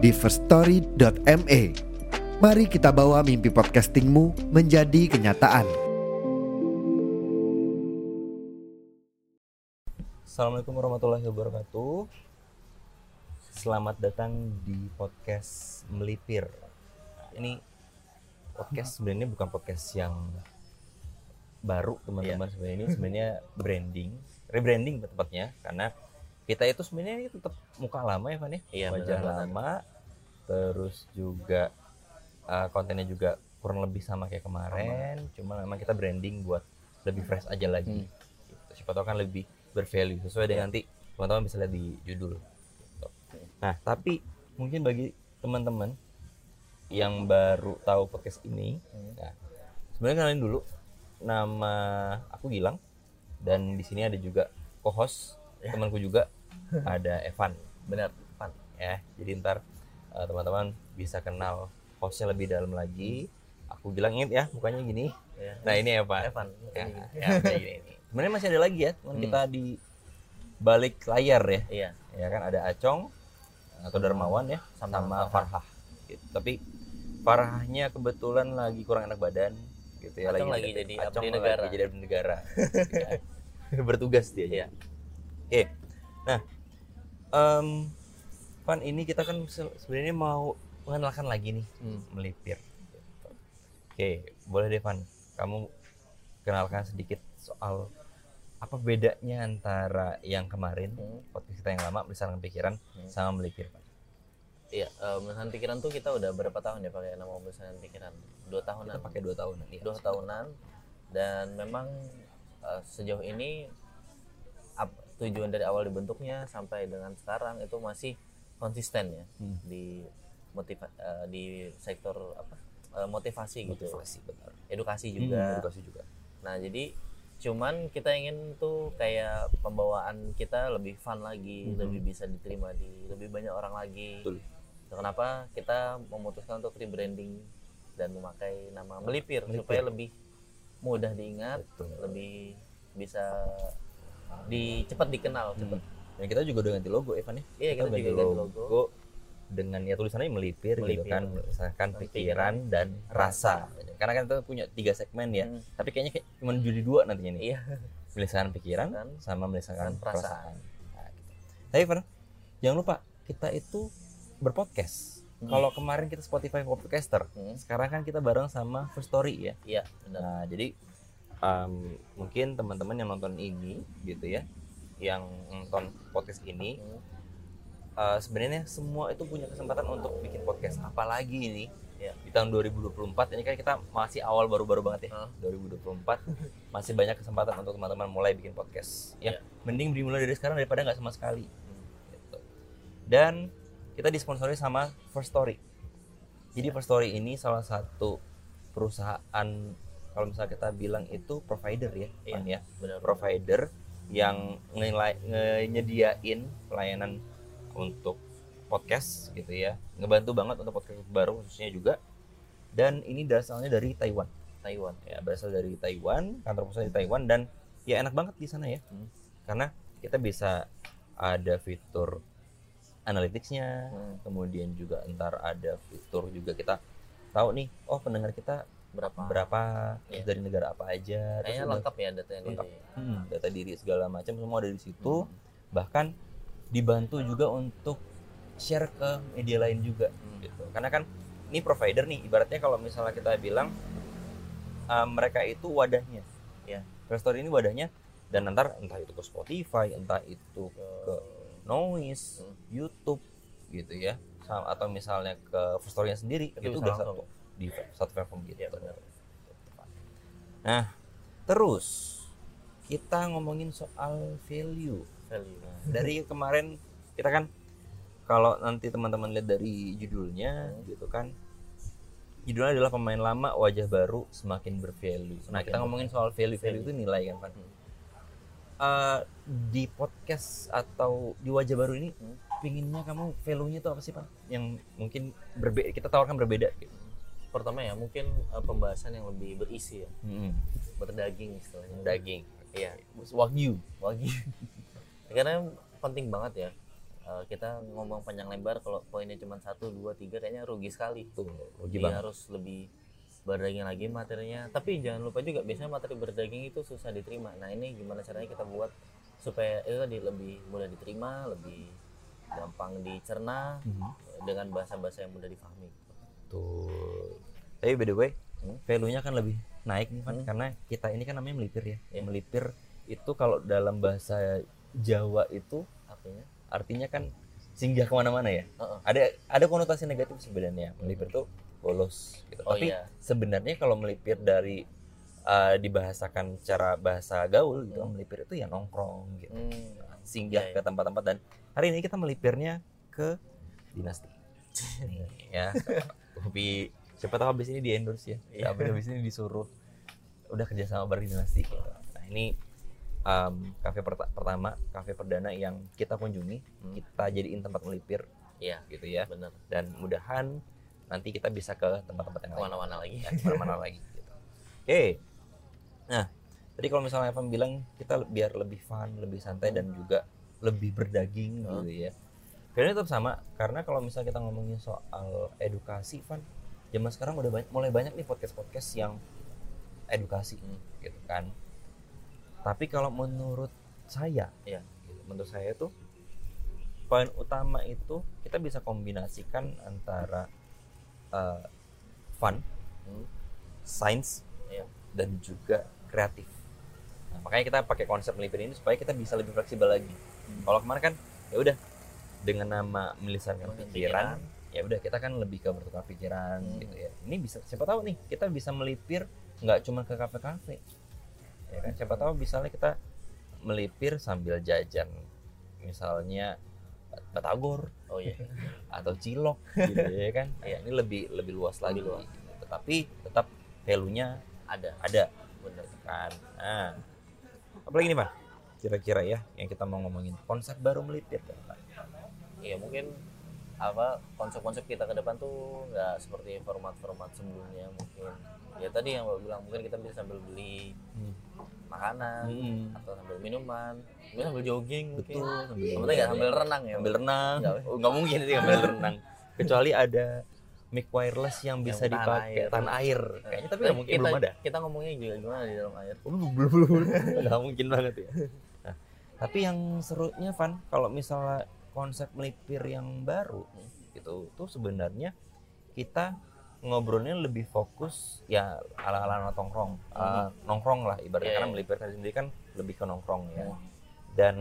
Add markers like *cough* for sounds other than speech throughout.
di firststory.me. Mari kita bawa mimpi podcastingmu menjadi kenyataan. Assalamualaikum warahmatullahi wabarakatuh. Selamat datang di podcast Melipir. Nah, ini podcast sebenarnya bukan podcast yang baru teman-teman sebenarnya ini sebenarnya branding, rebranding tepatnya karena kita itu sebenarnya tetap muka lama ya Van ya, Iya, wajah lama, terus juga uh, kontennya juga kurang lebih sama kayak kemarin, cuma memang kita branding buat lebih fresh aja lagi. Gitu. Siapa tahu kan lebih bervalue sesuai dengan nanti teman-teman bisa lihat di judul. Gitu. Nah, tapi mungkin bagi teman-teman yang baru tahu podcast ini, nah, sebenarnya kenalin dulu. Nama aku Gilang dan di sini ada juga co-host temanku juga ada Evan benar Pan ya jadi ntar uh, teman-teman bisa kenal hostnya lebih dalam lagi aku Gilang inget ya mukanya gini ya. nah ini Evan Evan ya, ini. ya, kayak gini nih. sebenarnya masih ada lagi ya teman Hmm. kita di balik layar ya iya ya kan ada Acong atau Darmawan ya Sama sama, Farhah. Gitu. tapi Farhahnya kebetulan lagi kurang enak badan gitu ya Acong lagi jadi Acong abdi lagi negara. jadi abdi negara *laughs* Ya. bertugas dia ya oke nah em Van ini kita kan se- sebenarnya mau mengenalkan lagi nih Hmm. melipir oke boleh deh Van kamu kenalkan sedikit soal apa bedanya antara yang kemarin Hmm. podcast kita yang lama misalkan pikiran Hmm. sama melipir Van? iya eh, Misalkan pikiran tuh kita udah berapa tahun ya pakai nama misalkan pikiran dua tahunan kita pakai dua tahunan ya. dua tahunan dan memang eh, sejauh ini ap- tujuan dari awal dibentuknya sampai dengan sekarang itu masih konsisten ya Hmm. di motiva eh, di sektor apa eh, motivasi, gitu motivasi benar edukasi Hmm, juga edukasi juga Nah, jadi cuman kita ingin tuh kayak pembawaan kita lebih fun lagi, Mhm. lebih bisa diterima di lebih banyak orang lagi. betul Kenapa kita memutuskan untuk rebranding dan memakai nama Melipir, Melipir. supaya lebih mudah diingat, betul lebih bisa di cepat dikenal, Hmm. cepat. dan kita juga udah ganti logo Evan ya Iya, kita juga ganti logo. dengan ya tulisannya melipir, gitu Melipir. kan misalkan pikiran dan rasa karena kan kita punya tiga segmen ya Hmm. tapi kayaknya kayak cuma jadi dua nantinya nih Iya. melisankan pikiran sama melisankan perasaan. perasaan nah, gitu. tapi Fer, jangan lupa kita itu berpodcast Hmm. kalau kemarin kita Spotify podcaster Hmm. sekarang kan kita bareng sama First Story ya Iya, benar. Nah, jadi um, mungkin teman-teman yang nonton ini gitu ya, yang nonton podcast ini, uh, sebenarnya semua itu punya kesempatan untuk bikin podcast. Apalagi ini Ya. di tahun 2024 ini kan kita masih awal baru-baru banget ya. Hah? 2024 *laughs* masih banyak kesempatan untuk teman-teman mulai bikin podcast. Ya, Ya. mending dimulai dari sekarang daripada nggak sama sekali. Hmm. Gitu. Dan kita disponsori sama First Story. Jadi First Story ini salah satu perusahaan kalau misalnya kita bilang itu provider ya, Iya. Pan, ya. Benar. Provider yang nyediain pelayanan untuk podcast gitu ya. Ngebantu banget untuk podcast baru khususnya juga. Dan ini asalnya dari Taiwan. Taiwan. Ya, berasal dari Taiwan, kantor pusat di Taiwan dan ya enak banget di sana ya. Hmm. Karena kita bisa ada fitur analyticsnya, Hmm. kemudian juga ntar ada fitur juga kita tahu nih, oh pendengar kita Berapa? berapa, Iya. dari negara apa aja, Kayaknya lengkap ya datanya Lengkap. dari. hmm, data diri segala macam semua ada di situ. Hmm. Bahkan dibantu juga untuk share ke media lain juga Hmm. gitu. Karena kan ini provider nih, ibaratnya kalau misalnya kita bilang uh, mereka itu wadahnya, Ya. Investor ini wadahnya dan ntar entah itu ke Spotify, entah itu ke Noise, Hmm. YouTube gitu ya, atau misalnya ke First Story-nya sendiri Itu udah satu di satu platform gitu. Iya, benar. Nah, terus kita ngomongin soal value. Value. Nah, *laughs* dari kemarin kita kan kalau nanti teman-teman lihat dari judulnya gitu kan judulnya adalah pemain lama wajah baru semakin bervalue nah kita ngomongin soal value value itu nilai kan Van Eh, di podcast atau di wajah baru ini pinginnya kamu value-nya tuh apa sih Pan yang mungkin berbeda kita tawarkan berbeda gitu. Pertama ya mungkin eh, pembahasan yang lebih berisi ya. Hmm. berdaging istilahnya. Daging. Iya. Wagyu. Wagi *laughs* karena penting banget ya eh, kita ngomong panjang lebar kalau poinnya cuma satu dua tiga kayaknya rugi sekali. Tuh rugi banget. harus lebih berdaging lagi materinya. Tapi jangan lupa juga biasanya materi berdaging itu susah diterima. Nah ini gimana caranya kita buat supaya itu tadi lebih mudah diterima lebih gampang dicerna Mhm. dengan bahasa-bahasa yang mudah dipahami Tuh. Tapi by the way, Hmm. value-nya kan lebih naik nih, Van, Hmm. karena kita ini kan namanya melipir ya. Iya. Melipir itu kalau dalam bahasa Jawa itu artinya artinya kan singgah ke mana-mana ya. Heeh. Ada ada konotasi negatif sebenarnya. Melipir tuh bolos. Gitu. Oh, Tapi iya. sebenarnya kalau melipir dari uh, dibahasakan secara bahasa gaul gitu, Hmm. melipir itu ya nongkrong gitu. hmm, Singgah Iya, ke tempat-tempat dan hari ini kita melipirnya ke dinasti. *laughs* Ya tapi siapa tahu habis ini di endorse ya. Siapa habis ini disuruh. Udah kerja sama bareng dinasti. Gitu. nah ini um, kafe perta- pertama kafe perdana yang kita kunjungi. Hmm. kita jadiin tempat melipir. Iya. Gitu ya. Benar. Dan mudahan nanti kita bisa ke tempat-tempat yang lain. Ke mana-mana lagi. Ya, *laughs* ke mana-mana lagi gitu. oke. Nah tadi kalau misalnya Evan bilang kita biar lebih fun lebih santai dan juga lebih berdaging Hmm. gitu ya Kayaknya tetap sama karena kalau misalnya kita ngomongin soal edukasi Van zaman sekarang udah banyak, mulai banyak nih podcast-podcast yang edukasi Hmm. gitu kan tapi kalau menurut saya gitu, menurut saya tuh poin utama itu kita bisa kombinasikan antara uh, fun Hmm. sains Iya. dan juga kreatif. Nah, makanya kita pakai konsep melipir ini supaya kita bisa lebih fleksibel lagi. Kalau kemarin kan ya udah dengan nama melisankan Pikiran. pikiran, ya udah kita kan lebih ke bertukar pikiran Hmm. gitu ya. Ini bisa siapa tahu nih kita bisa melipir nggak cuma ke kafe-kafe. Ya kan siapa tahu misalnya kita melipir sambil jajan misalnya batagor oh iya *laughs* atau cilok gitu ya kan ya ini lebih lebih luas lagi Lebih luas. tetapi tetap value-nya ada ada benar kan nah apalagi nih pak kira-kira ya yang kita mau ngomongin konsep baru melipir kan Pak? Iya mungkin apa konsep-konsep kita ke depan tuh nggak seperti format-format sebelumnya mungkin. Ya tadi yang Bapak bilang mungkin kita bisa sambil beli Hmm. makanan Hmm. atau sambil minuman mungkin sambil jogging betul mungkin sambil penting nggak sambil renang ya sambil renang. Nggak. mungkin sih sambil renang. Kecuali ada mic wireless yang bisa dipakai air. tahan air. Kayaknya tapi nggak mungkin kita, belum ada. kita ngomongnya juga gimana di dalam air? Oh, belum belum belum. *laughs* Nggak mungkin banget ya. Nah, tapi yang serunya Van kalau misalnya konsep melipir yang baru gitu tuh sebenarnya kita ngobrolnya lebih fokus ya ala ala nongkrong Ah, nongkrong lah ibaratnya Iya, karena iya. melipir sendiri kan lebih ke nongkrong ya Hmm. dan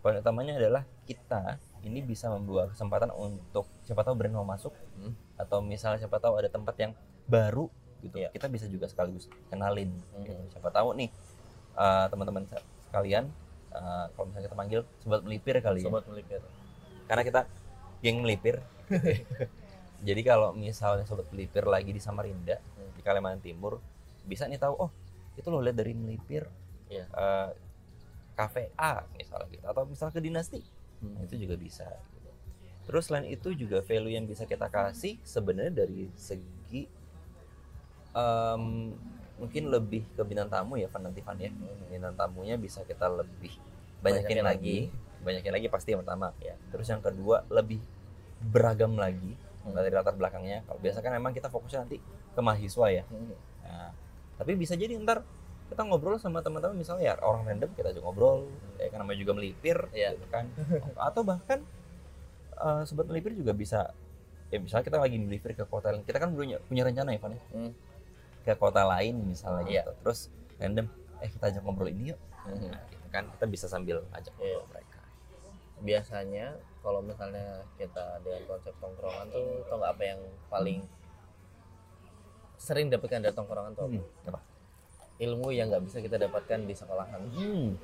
poin utamanya adalah kita ini bisa membuat kesempatan untuk siapa tahu brand mau masuk Hmm. atau misalnya siapa tahu ada tempat yang baru gitu Iya. kita bisa juga sekaligus kenalin Hmm. gitu. siapa tahu nih uh, teman-teman sekalian uh, kalau misalnya kita panggil sobat melipir kali ya sobat melipir karena kita geng melipir *laughs* jadi kalau misalnya sobat melipir lagi di Samarinda Hmm. di Kalimantan Timur bisa nih tahu oh itu loh lihat dari melipir Iya. uh, kafe A misalnya gitu atau misalnya ke dinasti Hmm. Nah, itu juga bisa gitu. terus selain itu juga value yang bisa kita kasih sebenarnya dari segi em, mungkin lebih ke bintang tamu ya Van nanti Van ya bintang tamunya bisa kita lebih banyakin, Banyakin lagi. Banyakin lagi pasti yang pertama ya terus yang kedua lebih beragam lagi Hmm. dari latar belakangnya kalau biasa kan memang kita fokusnya nanti ke mahasiswa ya Hmm. Nah, tapi bisa jadi ntar kita ngobrol sama teman-teman misalnya ya orang random kita aja ngobrol ya kan namanya juga melipir Iya. gitu kan atau bahkan eh, sobat melipir juga bisa ya misalnya kita lagi melipir ke kota lain kita kan punya punya rencana ya Van ya Hmm. ke kota lain misalnya Iya. gitu terus random eh kita ajak ngobrol ini yuk Hmm. nah, gitu kan kita bisa sambil ajak Iya. ngobrol biasanya kalau misalnya kita dengan konsep tongkrongan tuh tau nggak apa yang paling sering dapatkan dari tongkrongan tuh apa? hmm. apa? ilmu yang nggak bisa kita dapatkan di sekolahan Hmm.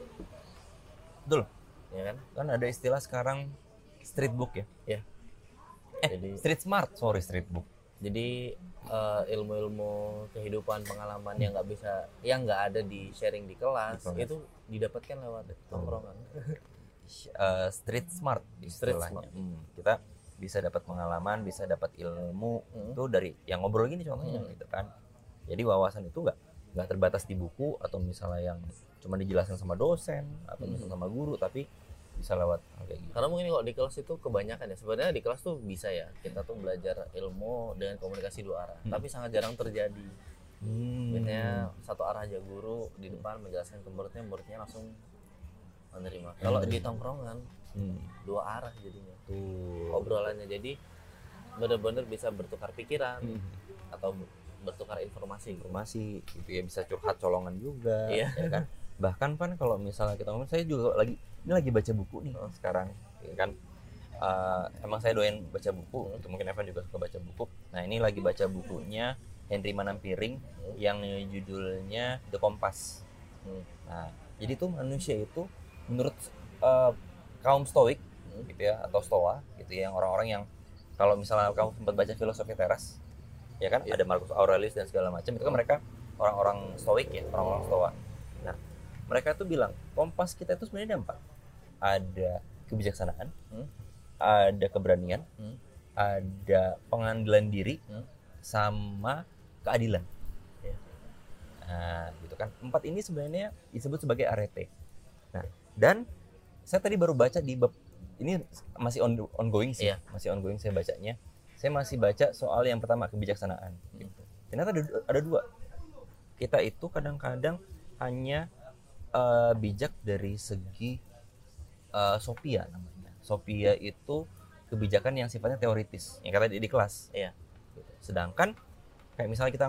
betul ya kan kan ada istilah sekarang street book ya Iya. Eh, Jadi- street smart, sorry street book. jadi eh, ilmu-ilmu kehidupan pengalaman yang nggak bisa yang nggak ada di sharing di kelas Betul. itu didapatkan lewat tongkrongan *laughs* Eh, street smart Street istilahnya. Hmm, Kita bisa dapat pengalaman, bisa dapat ilmu Hmm. itu dari yang ngobrol gini contohnya Hmm. gitu kan. Jadi wawasan itu nggak nggak terbatas di buku atau misalnya yang cuma dijelaskan sama dosen atau Hmm. misalnya sama guru tapi bisa lewat kayak gitu. karena mungkin kalau di kelas itu kebanyakan ya sebenarnya di kelas tuh bisa ya kita tuh belajar ilmu dengan komunikasi dua arah Hmm. tapi sangat jarang terjadi Hmm. biasanya satu arah aja guru di depan menjelaskan ke muridnya muridnya langsung menerima kalau di tongkrongan Hmm. dua arah jadinya Tuh. obrolannya jadi benar-benar bisa bertukar pikiran Hmm. atau bertukar informasi informasi gitu ya bisa curhat colongan juga Iya. ya kan bahkan kan kalau misalnya kita ngomong saya juga lagi ini lagi baca buku nih Oh. sekarang ya kan Eh, emang saya doyan baca buku Hmm. itu mungkin Evan juga suka baca buku nah ini lagi baca bukunya Henry Manampiring Hmm. yang judulnya The Kompas Hmm. nah jadi tuh manusia itu menurut eh, kaum stoik Hmm. gitu ya atau stoa gitu ya yang orang-orang yang kalau misalnya kamu sempat baca filosofi teras ya kan Iya. ada Marcus Aurelius dan segala macam itu kan mereka orang-orang stoik ya orang-orang stoa nah mereka tuh bilang kompas kita itu sebenarnya ada empat ada kebijaksanaan Hmm. ada keberanian Hmm. ada pengambilan diri Hmm. sama keadilan Iya. nah gitu kan empat ini sebenarnya disebut sebagai arete nah dan saya tadi baru baca di bab ini masih on, ongoing sih Iya. masih ongoing saya bacanya saya masih baca soal yang pertama kebijaksanaan gitu. ternyata ada, ada dua kita itu kadang-kadang hanya eh, bijak dari segi eh, Sophia namanya Sophia itu kebijakan yang sifatnya teoritis yang kata di, di kelas Iya. Gitu. sedangkan kayak misalnya kita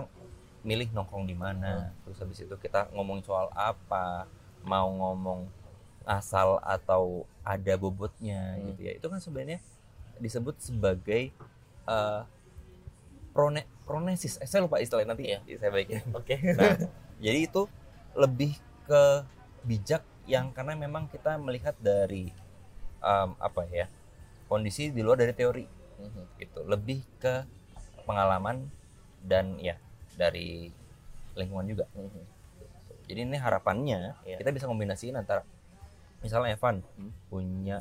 milih nongkrong di mana terus habis itu kita ngomong soal apa mau ngomong asal atau ada bobotnya Hmm. gitu ya itu kan sebenarnya disebut sebagai eh, prone pronesis eh, saya lupa istilahnya nanti Iya. saya baikin *laughs* oke nah jadi itu lebih ke bijak yang karena memang kita melihat dari em, apa ya kondisi di luar dari teori Mhm. gitu lebih ke pengalaman dan ya dari lingkungan juga Mhm. jadi ini harapannya Iya. kita bisa kombinasiin antara misalnya Evan Hmm. punya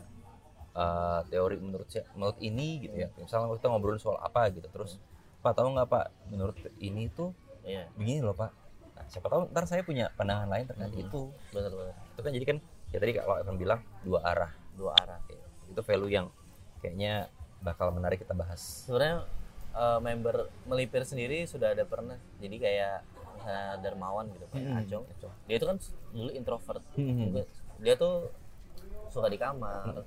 uh, teori menurut saya menurut ini gitu ya. Misalnya kita ngobrolin soal apa gitu terus Pak tahu nggak Pak menurut ini tuh iya. begini loh Pak. Nah, siapa tahu ntar saya punya pandangan lain terkait Hmm. itu. Benar-benar itu kan jadi kan ya tadi kalau Evan bilang dua arah. Dua arah. Itu value yang kayaknya bakal menarik kita bahas. Sebenarnya eh, member melipir sendiri sudah ada pernah. Jadi kayak misalnya Darmawan gitu kayak Hmm. Acong. Dia itu kan dulu introvert. Hmm. Dia tuh suka di kamar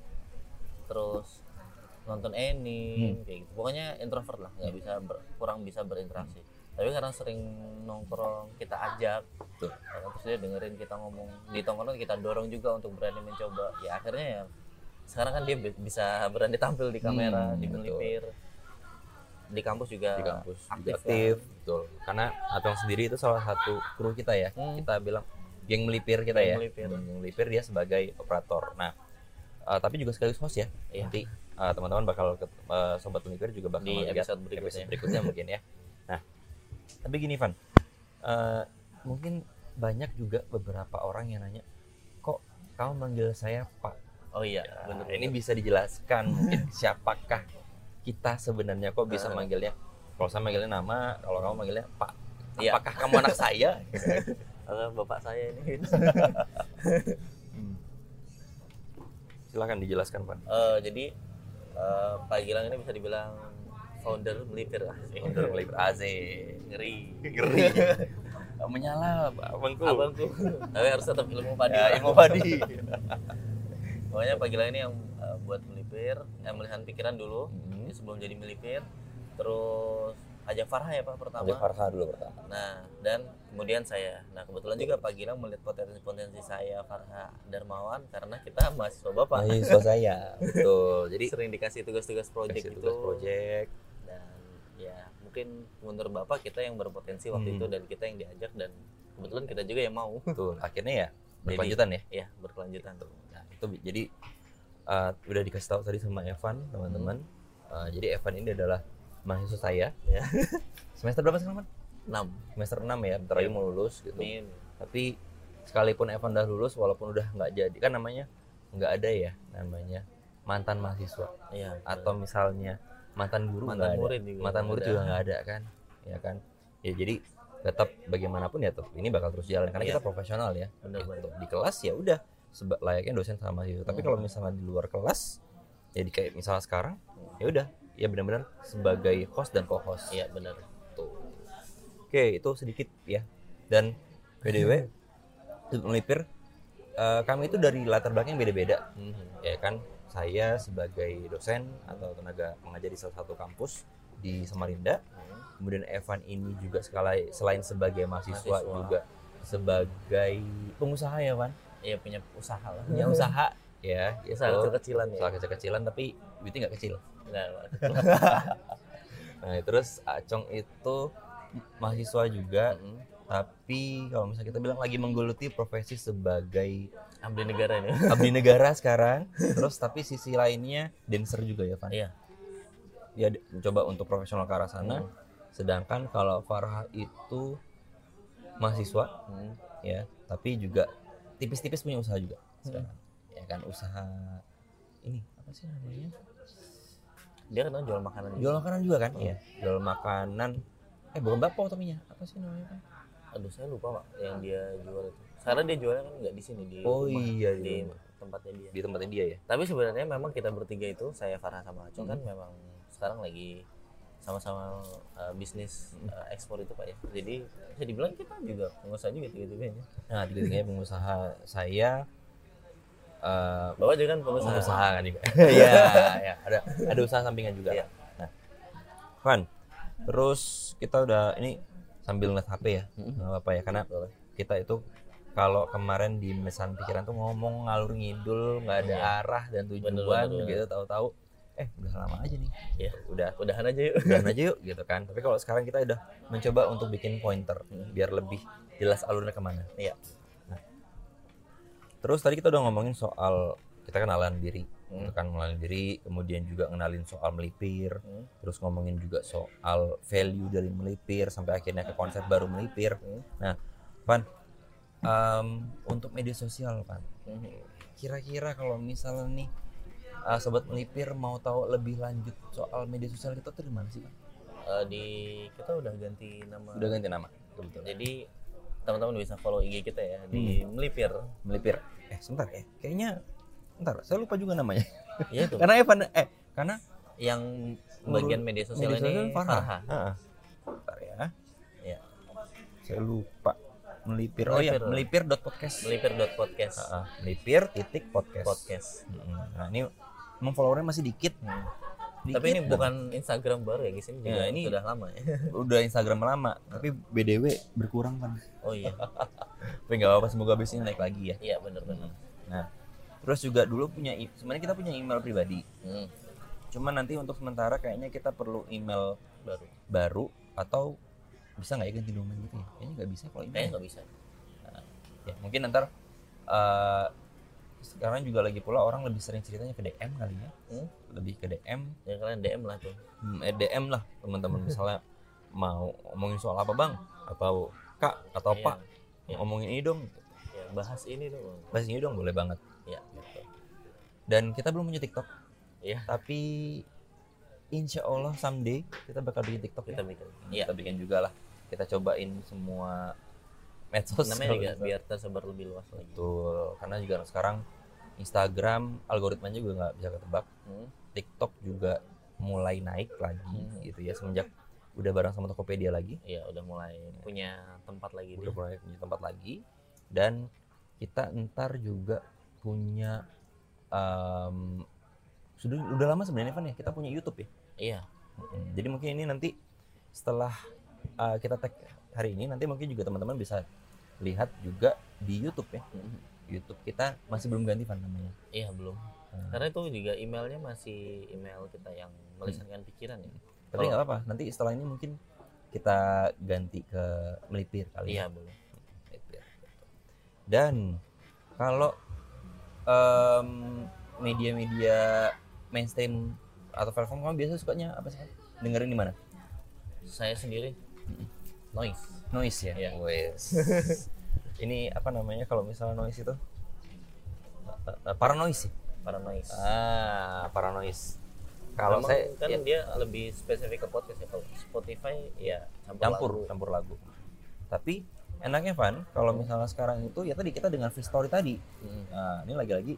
terus nonton anime Hmm. kayak gitu pokoknya introvert lah nggak bisa ber- kurang bisa berinteraksi tapi karena sering nongkrong kita ajak Betul. ya, terus dia dengerin kita ngomong di tongkrongan kita dorong juga untuk berani mencoba ya akhirnya ya sekarang kan dia bi- bisa berani tampil di kamera Hmm, di melipir di kampus juga di kampus juga aktif, aktif kan? betul karena Atong sendiri itu salah satu kru kita ya Hmm. kita bilang geng melipir kita Geng ya. melipir. geng melipir dia sebagai operator. Nah eh, tapi juga sekaligus host ya. Iya. nanti eh, teman-teman bakal ke- eh, sobat melipir juga bakal Di episode berikutnya. episode berikutnya mungkin ya. Nah tapi gini Van. Eh, mungkin banyak juga beberapa orang yang nanya kok kamu manggil saya Pak? Oh iya Nah, bener ini bisa dijelaskan mungkin *laughs* siapakah kita sebenarnya kok bisa manggilnya. Kalau saya manggilnya nama kalau kamu manggilnya Pak. Iya. apakah kamu anak saya *laughs* Halo, bapak saya ini. *laughs* Silakan dijelaskan Pak. Eh, jadi eh, Pak Gilang ini bisa dibilang founder melipir. Founder Melipir. AZ ngeri. Ngeri. *laughs* Menyala abangku. Abangku. Tapi harus tetap ilmu padi ya, ilmu padi. *laughs* Pokoknya Pak Gilang ini yang eh, buat melipir yang melihat pikiran dulu. Hmm. Sebelum jadi melipir. Terus ajak Farha ya Pak pertama. Ajak Farha dulu pertama. Nah dan kemudian saya. Nah kebetulan juga Pak Gilang melihat potensi-potensi saya Farha Darmawan karena kita mahasiswa Bapak. Mahasiswa *laughs* saya betul. Jadi sering dikasih tugas-tugas project kasih gitu. tugas project. Dan ya mungkin menurut bapak kita yang berpotensi waktu Hmm. itu dan kita yang diajak dan kebetulan kita juga yang mau. Betul. Akhirnya ya berkelanjutan ya? ya berkelanjutan. Nah itu jadi uh, udah dikasih tahu tadi sama Evan teman-teman. Uh, jadi Evan ini adalah mahasiswa saya. Ya. *laughs* Semester berapa sekarang, Evan? 6 Semester 6 ya, bentar lagi mau lulus gitu. Amin. Tapi sekalipun Evan udah lulus, walaupun udah nggak jadi, kan namanya nggak ada ya namanya mantan mahasiswa Iya. atau misalnya mantan guru Mantan ada. murid juga mantan murid ada. juga nggak ada kan, ya kan? Ya jadi tetap bagaimanapun ya tuh ini bakal terus jalan karena Iya. kita profesional ya. benar Gitu. benar Di kelas ya udah layaknya dosen sama mahasiswa. Tapi Hmm. kalau misalnya di luar kelas, jadi kayak misalnya sekarang, ya udah ya benar-benar sebagai host dan co-host. iya benar Tuh. Oke, itu sedikit ya. Dan PDW untuk *laughs* melipir eh, kami itu dari latar belakang yang beda-beda. Mhm. Ya kan, saya sebagai dosen atau tenaga pengajar di salah satu kampus di Samarinda. Mhm. Kemudian Evan ini juga sekali selain sebagai mahasiswa, Mahasiswa. juga sebagai pengusaha ya, Van. iya punya usaha lah Punya usaha ya, *laughs* usaha gitu. kecil-kecilan ya Usaha kecil-kecilan tapi duitnya nggak kecil. *laughs* Nah, terus Acong itu mahasiswa juga Mhm. tapi kalau misalnya kita bilang lagi menggeluti profesi sebagai abdi negara ini *laughs* abdi negara sekarang terus tapi sisi lainnya dancer juga ya Van iya dia d- mencoba untuk profesional ke arah sana Hmm. sedangkan kalau Farha itu mahasiswa Mhm. ya tapi juga tipis-tipis punya usaha juga Hmm. sekarang ya kan usaha ini apa sih namanya dia kan jual makanan juga. jual makanan juga kan? Iya jual makanan. Eh bukan bakpo tapi apa sih namanya Van? aduh saya lupa pak yang dia jual itu. Sekarang dia jualnya kan nggak di sini di oh rumah, iya di, rumah. tempatnya dia. Di tempatnya dia ya? Tapi sebenarnya memang kita bertiga itu saya Farah sama Acung kan Hmm. memang sekarang lagi sama-sama uh, bisnis uh, ekspor itu pak ya. Jadi bisa dibilang kita juga pengusaha juga tiga-tiganya. Nah tiga-tiganya pengusaha saya eh bawa juga kan pengusaha, pengusaha kan juga. *laughs* Iya ya ada ada usaha sampingan juga. Iya. nah Van terus kita udah ini sambil ngeliat HP ya? Nggak apa-apa ya karena kita itu kalau kemarin di mesan pikiran tuh ngomong ngalur ngidul nggak ada Iya. arah dan tujuan Bener, bener, gitu tahu-tahu eh udah lama aja nih. Iya. udah. Udahan aja yuk. Udahan *laughs* aja yuk gitu kan. Tapi kalau sekarang kita udah mencoba untuk bikin pointer biar lebih jelas alurnya ke mana. Iya. Terus tadi kita udah ngomongin soal kita kenalan diri Hmm. gitu kan kenalin diri kemudian juga ngenalin soal melipir Hmm. terus ngomongin juga soal value dari melipir sampai akhirnya ke konsep baru melipir Hmm. nah Van em, untuk media sosial Van Mhm. kira-kira kalau misalnya nih uh, sobat melipir mau tahu lebih lanjut soal media sosial kita tuh di mana sih? Uh, di kita udah ganti nama udah ganti nama kebetulan jadi teman-teman bisa follow IG kita ya di Hmm. melipir melipir eh sebentar ya kayaknya sebentar saya lupa juga namanya ya itu *laughs* karena Evan eh karena yang bagian media sosial media ini Farha. Farha. Heeh. Bentar ya Ya. saya lupa melipir oh ya Melipir. melipir dot podcast melipir.podcast Heeh, melipir titik podcast podcast Mm-mm. nah ini emang followernya masih dikit Hmm. Dikit tapi ini dan bukan Instagram baru ya guys. Ini juga Ya, ini- sudah lama ya. *laughs* Udah Instagram lama tapi BDW berkurang kan oh iya. *laughs* Tapi nggak apa-apa semoga abis ini naik lagi ya. Iya benar-benar nah terus juga dulu punya sebenarnya kita punya email pribadi. Hmm. cuman nanti untuk sementara kayaknya kita perlu email baru. baru atau bisa nggak ya ganti domain gitu ya? Kayaknya nggak bisa kalau kayaknya email nggak bisa. Ya mungkin ntar eh, sekarang juga lagi pula orang lebih sering ceritanya ke DM kali ya. Hmm? lebih ke DM ya kalian DM lah tuh. Hmm, eh, DM lah teman-teman. Misalnya *laughs* mau ngomongin soal apa bang? Atau kak atau Iya. pak? Iya. ngomongin ini dong. Ya bahas ini tuh bahas ini dong boleh banget. Ya gitu. dan kita belum punya TikTok. Iya. tapi insya Allah someday kita bakal bikin TikTok kita ya. bikin iya. kita bikin juga lah. Kita cobain semua medsos namanya juga kalau biar tersebar lebih luas lagi Betul, karena juga sekarang Instagram algoritmanya juga nggak bisa ketebak. Hmm. TikTok juga mulai naik lagi Hmm. gitu ya semenjak udah bareng sama Tokopedia lagi, iya udah mulai punya tempat lagi udah mulai punya tempat lagi dan kita ntar juga punya em, sudah udah lama sebenarnya Van ya kita punya YouTube ya. iya Jadi mungkin ini nanti setelah uh, kita tag hari ini nanti mungkin juga teman-teman bisa lihat juga di YouTube ya. YouTube kita masih belum ganti Van namanya. iya belum Hmm. karena itu juga emailnya masih email kita yang melisankan pikiran ya Tapi nggak apa-apa. Nanti setelah ini mungkin kita ganti ke melipir kali iya ya. boleh Melipir. Dan kalau em, media-media mainstream atau platform kamu biasa sukanya apa sih? Dengerin di mana? saya sendiri noise Noise ya. Iya. Wes. *laughs* Ini apa namanya kalau misalnya noise itu? Paranoid sih. para noise Ah, paranoid. Kalau saya kan ya, dia lebih spesifik ke podcast ya kalau Spotify ya campur, campur lagu. campur lagu. Tapi enaknya Van, kalau misalnya sekarang itu ya tadi kita dengan free story tadi. Hmm, Nah, ini lagi-lagi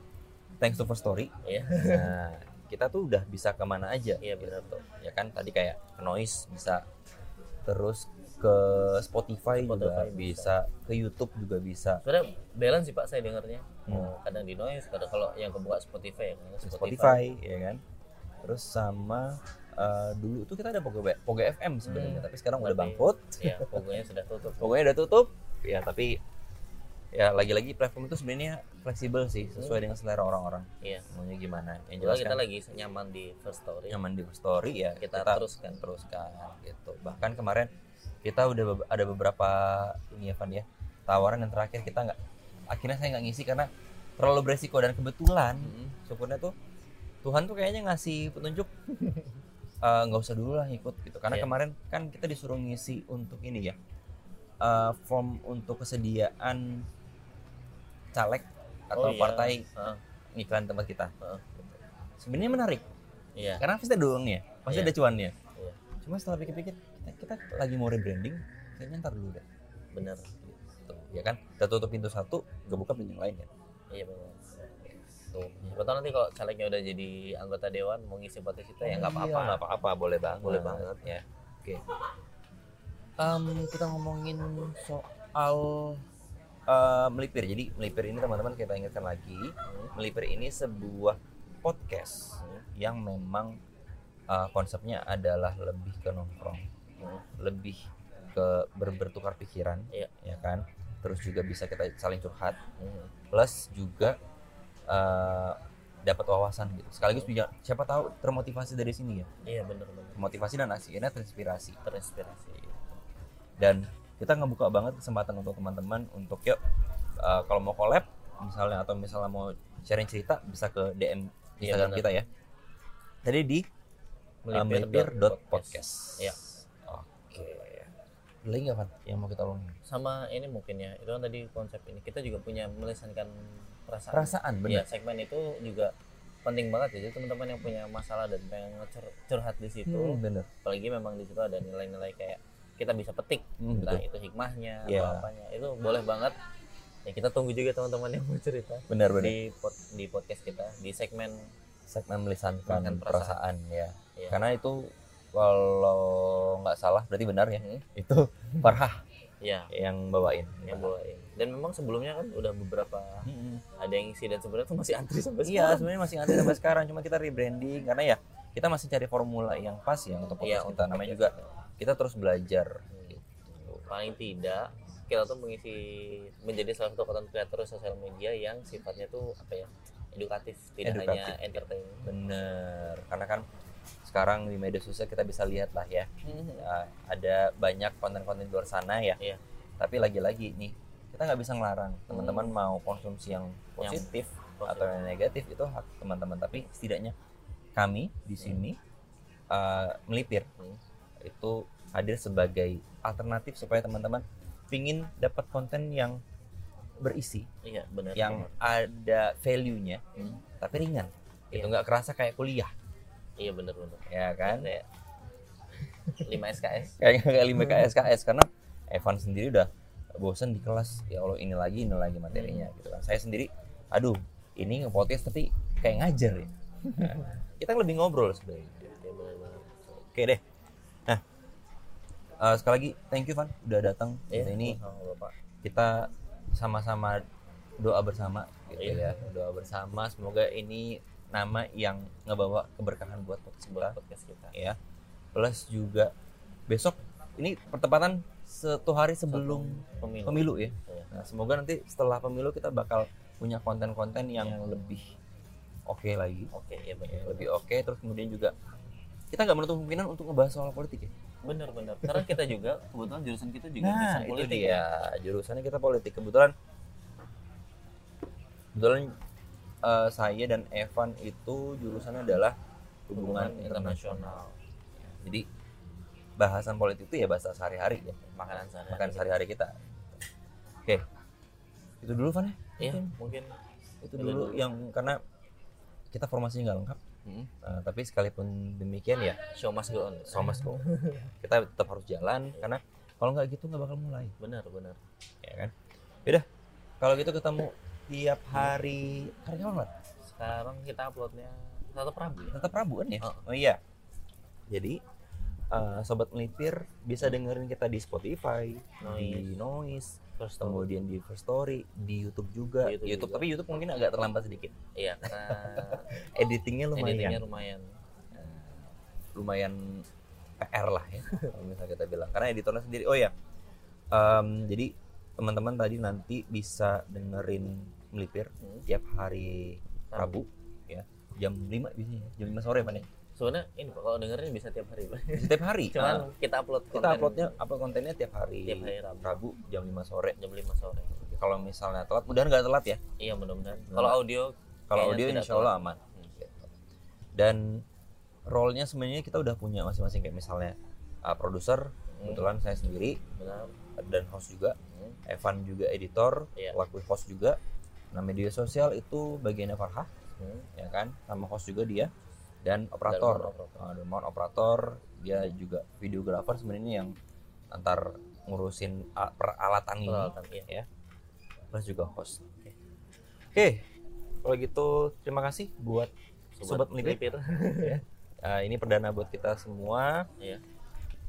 thanks to first story. iya Nah, kita tuh udah bisa ke mana aja. iya benar tuh Ya kan tadi kayak noise bisa terus ke Spotify, juga Spotify bisa. ke YouTube juga bisa. sebenarnya balance sih pak saya dengarnya Hmm. mau kadang di noise kadang kalau yang kebuka Spotify ya Ke Spotify, ya kan. Terus sama eh, dulu tuh kita ada Poga, Poga FM sebenarnya, Hmm. tapi sekarang udah bangkrut. ya pokoknya sudah tutup *laughs* Pokoknya udah tutup. Ya, tapi ya lagi-lagi platform itu sebenarnya fleksibel sih, sesuai dengan selera orang-orang. iya Maunya gimana? Yang jelas kita kan lagi nyaman di first story nyaman di story ya Kita teruskan. teruskan gitu. Bahkan kemarin kita udah be- ada beberapa ini ya Van ya tawaran yang terakhir kita nggak akhirnya saya nggak ngisi karena terlalu beresiko dan kebetulan Hmm. syukurnya tuh Tuhan tuh kayaknya ngasih petunjuk *laughs* eh, nggak usah dulu lah ikut gitu karena Iya. kemarin kan kita disuruh ngisi untuk ini ya eh, form untuk kesediaan caleg atau Oh, iya. partai Heeh, iklan tempat kita. Heeh. sebenarnya menarik. Iya. Karena pasti ada uangnya pasti Iya. ada cuannya. Iya. cuma setelah pikir-pikir kita, kita lagi mau rebranding kayaknya ntar dulu deh. Benar. Gitu. ya kan? Kita tutup pintu satu gak buka pintu yang lain kan iya benar. Tuh siapa tahu nanti kalau calegnya udah jadi anggota dewan mau ngisi podcast kita ya nggak apa-apa. Iya, nggak apa-apa boleh banget Boleh banget. ya. Oke. Em, kita ngomongin soal eh, melipir. Jadi melipir ini teman-teman kita ingatkan lagi melipir ini sebuah podcast yang memang eh, konsepnya adalah lebih ke nongkrong lebih ke ber- bertukar pikiran Iya. ya kan? Terus juga bisa kita saling curhat plus juga eh, dapat wawasan gitu. Sekaligus juga siapa tahu termotivasi dari sini ya? Iya benar benar. Motivasi dan akhirnya terinspirasi. Terinspirasi. Dan kita ngebuka banget kesempatan untuk teman-teman untuk yuk eh, kalau mau collab misalnya atau misalnya mau sharing cerita bisa ke DM Iya, Instagram benar. kita ya. Tadi di eh, melipir.podcast Iya. oke. Ada lagi nggak Van yang mau kita omongin? Sama ini mungkin ya itu kan tadi konsep ini. Kita juga punya melisankan perasaan. Perasaan Iya, bener segmen itu juga penting banget ya. Jadi teman-teman yang punya masalah dan pengen curhat di situ, Hmm, bener apalagi memang di situ ada nilai-nilai kayak kita bisa petik, Hmm, entah betul. itu hikmahnya Iya. atau apanya. Itu boleh banget. Ya kita tunggu juga teman-teman yang mau cerita bener bener di pod- di podcast kita di segmen segmen melisankan Melisankan perasaan, ya ya. karena itu kalau nggak salah berarti benar ya Hmm, itu Farhah ya yang bawain yang bawain. Dan memang sebelumnya kan udah beberapa ada yang isi dan sebenarnya tuh masih antri sampai iya sekarang. sebenarnya masih ada sampai sekarang cuma kita rebranding karena ya kita masih cari formula yang pas ya untuk podcast Iya, kita untuk namanya juga kita. Kita terus belajar gitu. paling tidak kita tuh mengisi menjadi salah satu konten kreator sosial media yang sifatnya tuh apa ya edukatif tidak Edukatif. hanya entertain bener karena kan sekarang di media sosial kita bisa lihat lah ya ya, ada banyak konten-konten luar sana ya Iya. tapi lagi-lagi nih kita nggak bisa ngelarang teman-teman Hmm. mau konsumsi yang Yang positif positif. atau yang negatif itu hak teman-teman tapi setidaknya kami di sini uh, melipir Hmm. Itu hadir sebagai alternatif supaya teman-teman pingin dapat konten yang berisi iya benar yang ada value-nya Hmm. tapi ringan. Itu Iya. nggak kerasa kayak kuliah. Iya benar benar. Ya kan? *laughs* Kayak 5 SKS kayak kayak 5 KSKS karena Evan sendiri udah bosen di kelas. Ya Allah ini lagi ini lagi materinya gitu kan. Saya sendiri aduh ini nge-podcast tapi kayak ngajar ya. Nah, *laughs* kita lebih ngobrol sebenarnya. Iya, oke deh eh, sekali lagi thank you Van udah datang. Iya ini kita sama-sama doa bersama gitu Iya. ya. Doa bersama semoga ini nama yang ngebawa keberkahan buat podcast kita buat podcast kita. ya. Plus juga besok ini pertempatan satu hari sebelum pemilu, pemilu ya. Iya. nah, semoga nanti setelah pemilu kita bakal punya konten-konten yang Yang lebih oke lagi. Oke ya ya, benar. Lebih oke terus kemudian juga kita nggak menutup kemungkinan untuk ngebahas soal politik ya benar benar karena kita juga kebetulan jurusan kita juga nah jurusan itu politik dia ya. jurusannya kita politik kebetulan kebetulan eh, saya dan Evan itu jurusannya adalah hubungan hubungan internasional. internasional Jadi bahasan politik itu ya bahasa sehari-hari ya, makanan sehari makan sehari-hari kita. Oke, itu dulu Van ya? iya mungkin Itu Itu dulu dulu. yang karena kita formasinya nggak lengkap. Hmm, Nah, tapi sekalipun demikian ya, show must go on so must go. *laughs* kita tetap harus jalan karena kalau nggak gitu nggak bakal mulai. benar benar. Ya kan? Yaudah kalau gitu ketemu tiap hari hari kapan sekarang kita uploadnya tetap Rabu ya? Tetap Rabu kan ya? Oh. oh iya. Jadi eh, sobat melipir bisa dengerin kita di Spotify di Noise First all, kemudian di First Story di YouTube juga. Di YouTube YouTube, juga. tapi YouTube mungkin agak terlambat sedikit. Iya. Karena *laughs* editingnya lumayan. Editingnya lumayan. Lumayan PR lah ya *laughs* kalau misalnya kita bilang. Karena editornya sendiri oh ya em, jadi teman-teman tadi nanti bisa dengerin melipir Hmm. tiap hari Rabu ya. Jam 5 biasanya jam 5 sore Pan ya sebenarnya ini kalau dengerin bisa tiap hari setiap *laughs* hari? Cuman Nah, kita upload kita konten. uploadnya upload kontennya tiap hari. Tiap hari Rabu. Rabu jam 5 sore. Jam 5 sore. Kalau misalnya telat mudah nggak telat ya? Iya mudah-mudahan. Nah. kalau audio kalau audio insya Allah aman. Hmm. Gitu. dan role-nya sebenarnya kita udah punya masing-masing. Kayak misalnya uh, produser Hmm. kebetulan saya sendiri. Benar. Dan host juga. Hmm. Evan juga editor. Iya. laku host juga. Nah media sosial itu bagiannya Farhah. Hmm. ya kan? Sama host juga dia dan operator. Darmawan operator. Operator dia juga videografer sebenarnya yang antar ngurusin peralatan ini. Peralatan, iya. ya. Plus juga host. Oke. Kalau gitu terima kasih buat sobat, melipir *laughs* ya. Ah, ini perdana buat kita semua. Iya.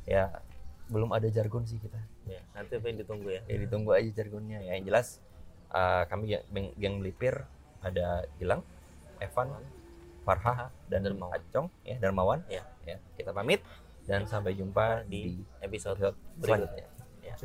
Ya belum ada jargon sih kita. Ya nanti apa yang ditunggu ya? Ya ditunggu aja jargonnya. Ya yang jelas uh, kami geng, geng- geng melipir ada Gilang, Evan, Farha dan Darmawan. Acong ya Darmawan. Ya. Ya kita pamit dan sampai jumpa di di episode episode berikutnya. ya